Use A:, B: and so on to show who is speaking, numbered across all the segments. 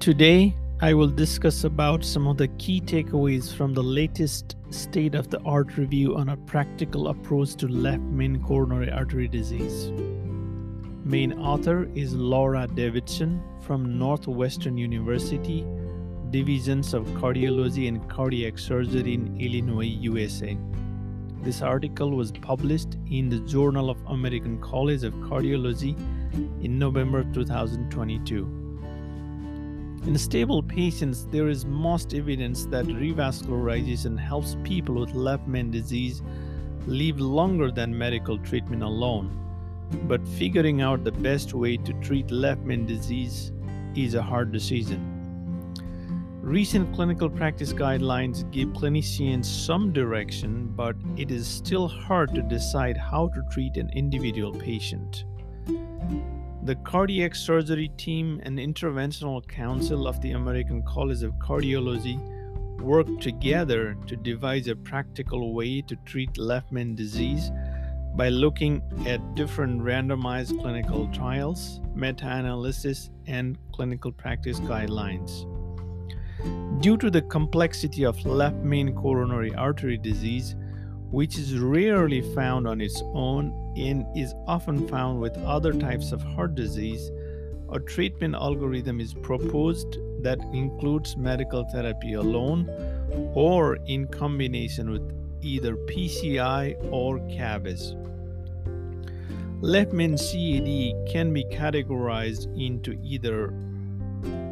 A: Today, I will discuss about some of the key takeaways from the latest state of the art review on a practical approach to left main coronary artery disease. Main author is Laura Davidson from Northwestern University, Divisions of Cardiology and Cardiac Surgery in Illinois, USA. This article was published in the Journal of American College of Cardiology in November 2022. In stable patients, there is most evidence that revascularization helps people with left main disease live longer than medical treatment alone. But figuring out the best way to treat left main disease is a hard decision. Recent clinical practice guidelines give clinicians some direction, but it is still hard to decide how to treat an individual patient. The Cardiac Surgery Team and Interventional Council of the American College of Cardiology worked together to devise a practical way to treat left main disease by looking at different randomized clinical trials, meta analysis, and clinical practice guidelines. Due to the complexity of left main coronary artery disease, which is rarely found on its own and is often found with other types of heart disease, a treatment algorithm is proposed that includes medical therapy alone or in combination with either PCI or CABG. Left main CAD can be categorized into either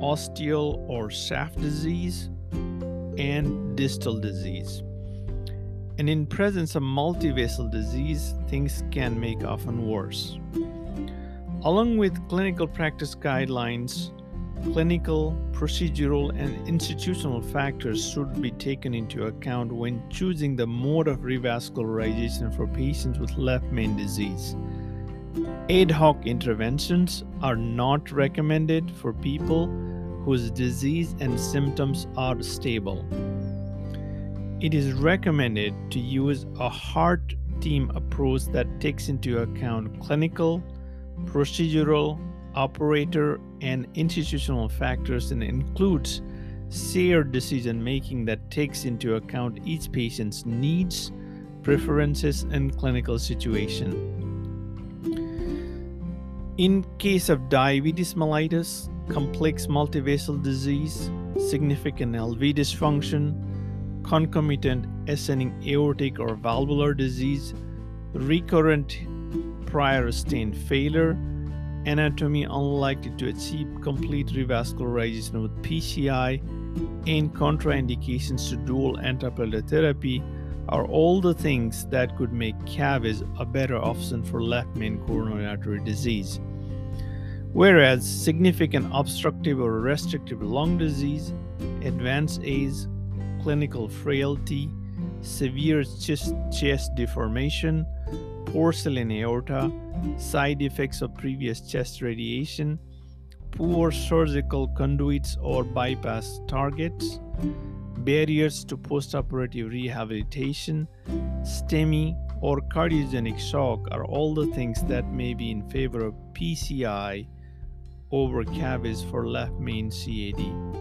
A: ostial or shaft disease and distal disease. And in presence of multivessel disease, things can make often worse. Along with clinical practice guidelines, clinical, procedural, and institutional factors should be taken into account when choosing the mode of revascularization for patients with left main disease. Ad hoc interventions are not recommended for people whose disease and symptoms are stable. It is recommended to use a heart team approach that takes into account clinical, procedural, operator, and institutional factors and includes shared decision making that takes into account each patient's needs, preferences, and clinical situation. In case of diabetes mellitus, complex multivessel disease, significant LV dysfunction, concomitant ascending aortic or valvular disease, recurrent prior stent failure, anatomy unlikely to achieve complete revascularization with PCI, and contraindications to dual antiplatelet therapy are all the things that could make CABG a better option for left main coronary artery disease. Whereas significant obstructive or restrictive lung disease, advanced age, clinical frailty, severe chest, chest deformation, porcelain aorta, side effects of previous chest radiation, poor surgical conduits or bypass targets, barriers to postoperative rehabilitation, STEMI, or cardiogenic shock are all the things that may be in favor of PCI over CABG for left main CAD.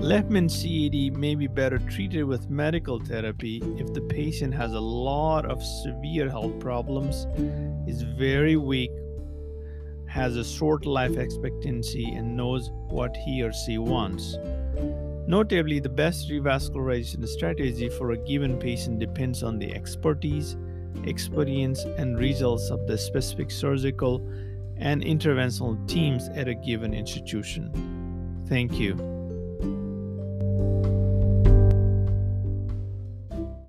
A: Left main CAD may be better treated with medical therapy if the patient has a lot of severe health problems, is very weak, has a short life expectancy, and knows what he or she wants. Notably, the best revascularization strategy for a given patient depends on the expertise, experience, and results of the specific surgical and interventional teams at a given institution. Thank you.